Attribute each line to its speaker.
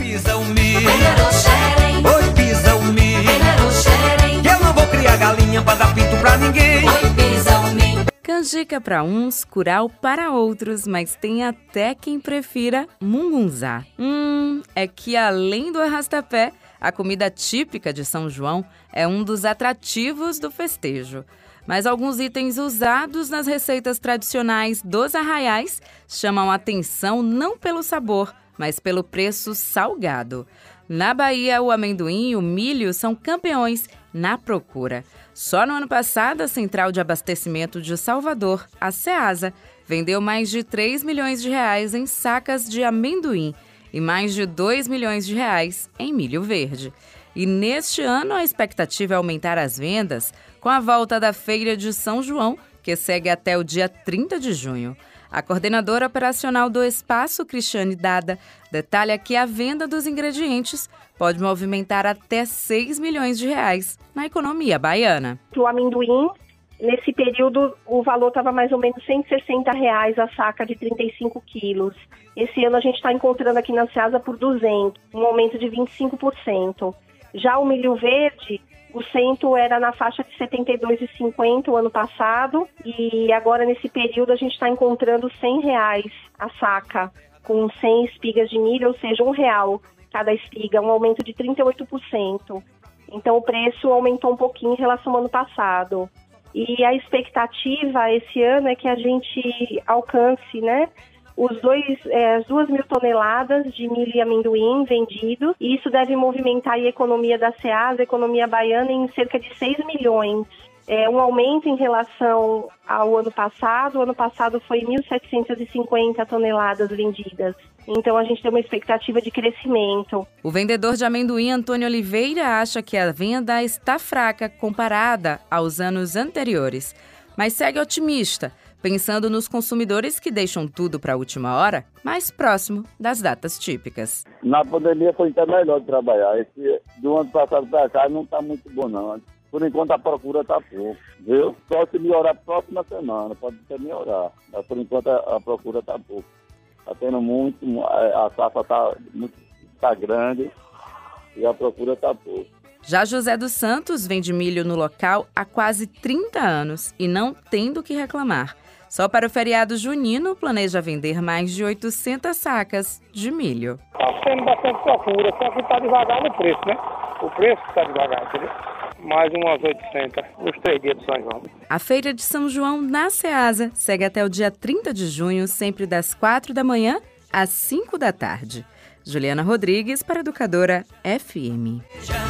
Speaker 1: pisa o milho. Oi, pisa o milho. Que eu não vou criar galinha pra dar pinto pra ninguém.
Speaker 2: Canjica para uns, curau para outros, mas tem até quem prefira mungunzá. Hum, é que além do arrastapé, a comida típica de São João é um dos atrativos do festejo. Mas alguns itens usados nas receitas tradicionais dos arraiais chamam atenção não pelo sabor, mas pelo preço salgado. Na Bahia, o amendoim e o milho são campeões na procura. Só no ano passado, a Central de Abastecimento de Salvador, a CEASA, vendeu mais de 3 milhões de reais em sacas de amendoim e mais de 2 milhões de reais em milho verde. E neste ano, a expectativa é aumentar as vendas com a volta da Feira de São João, que segue até o dia 30 de junho. A coordenadora operacional do espaço, Cristiane Dada, detalha que a venda dos ingredientes pode movimentar até 6 milhões de reais na economia baiana.
Speaker 3: O amendoim, nesse período, o valor estava mais ou menos 160 reais a saca de 35 quilos. Esse ano a gente está encontrando aqui na Ceasa por 200, um aumento de 25%. Já o milho verde, o cento era na faixa de 72,50 o ano passado e agora nesse período a gente está encontrando 100 reais a saca com 100 espigas de milho, ou seja, um real cada espiga, um aumento de 38%. Então o preço aumentou um pouquinho em relação ao ano passado. E a expectativa esse ano é que a gente alcance, né, os dois, é, as duas mil toneladas de milho e amendoim vendidos, e isso deve movimentar a economia da SEAS, a economia baiana, em cerca de 6 milhões. É um aumento em relação ao ano passado. O ano passado foi 1.750 toneladas vendidas. Então a gente tem uma expectativa de crescimento.
Speaker 2: O vendedor de amendoim Antônio Oliveira acha que a venda está fraca comparada aos anos anteriores, mas segue otimista pensando nos consumidores que deixam tudo para a última hora, mais próximo das datas típicas.
Speaker 4: Na pandemia foi até melhor de trabalhar. Esse, do ano passado para cá não está muito bom, não. Por enquanto a procura está pouco, viu? Só se melhorar próxima semana, pode até melhorar. Mas por enquanto a, a procura está pouco. Está tendo muito, a safra está tá grande e a procura está pouco.
Speaker 2: Já José dos Santos vende milho no local há quase 30 anos e não tem do que reclamar. Só para o feriado junino, planeja vender mais de 800 sacas de milho.
Speaker 5: Está tendo bastante procura, só que está devagar no preço, né? O preço está devagar, entendeu? Mais umas 800 nos três dias de São João.
Speaker 2: A Feira de São João na Ceasa segue até o dia 30 de junho, sempre das 4 da manhã às 5 da tarde. Juliana Rodrigues para Educadora FM.
Speaker 1: Já.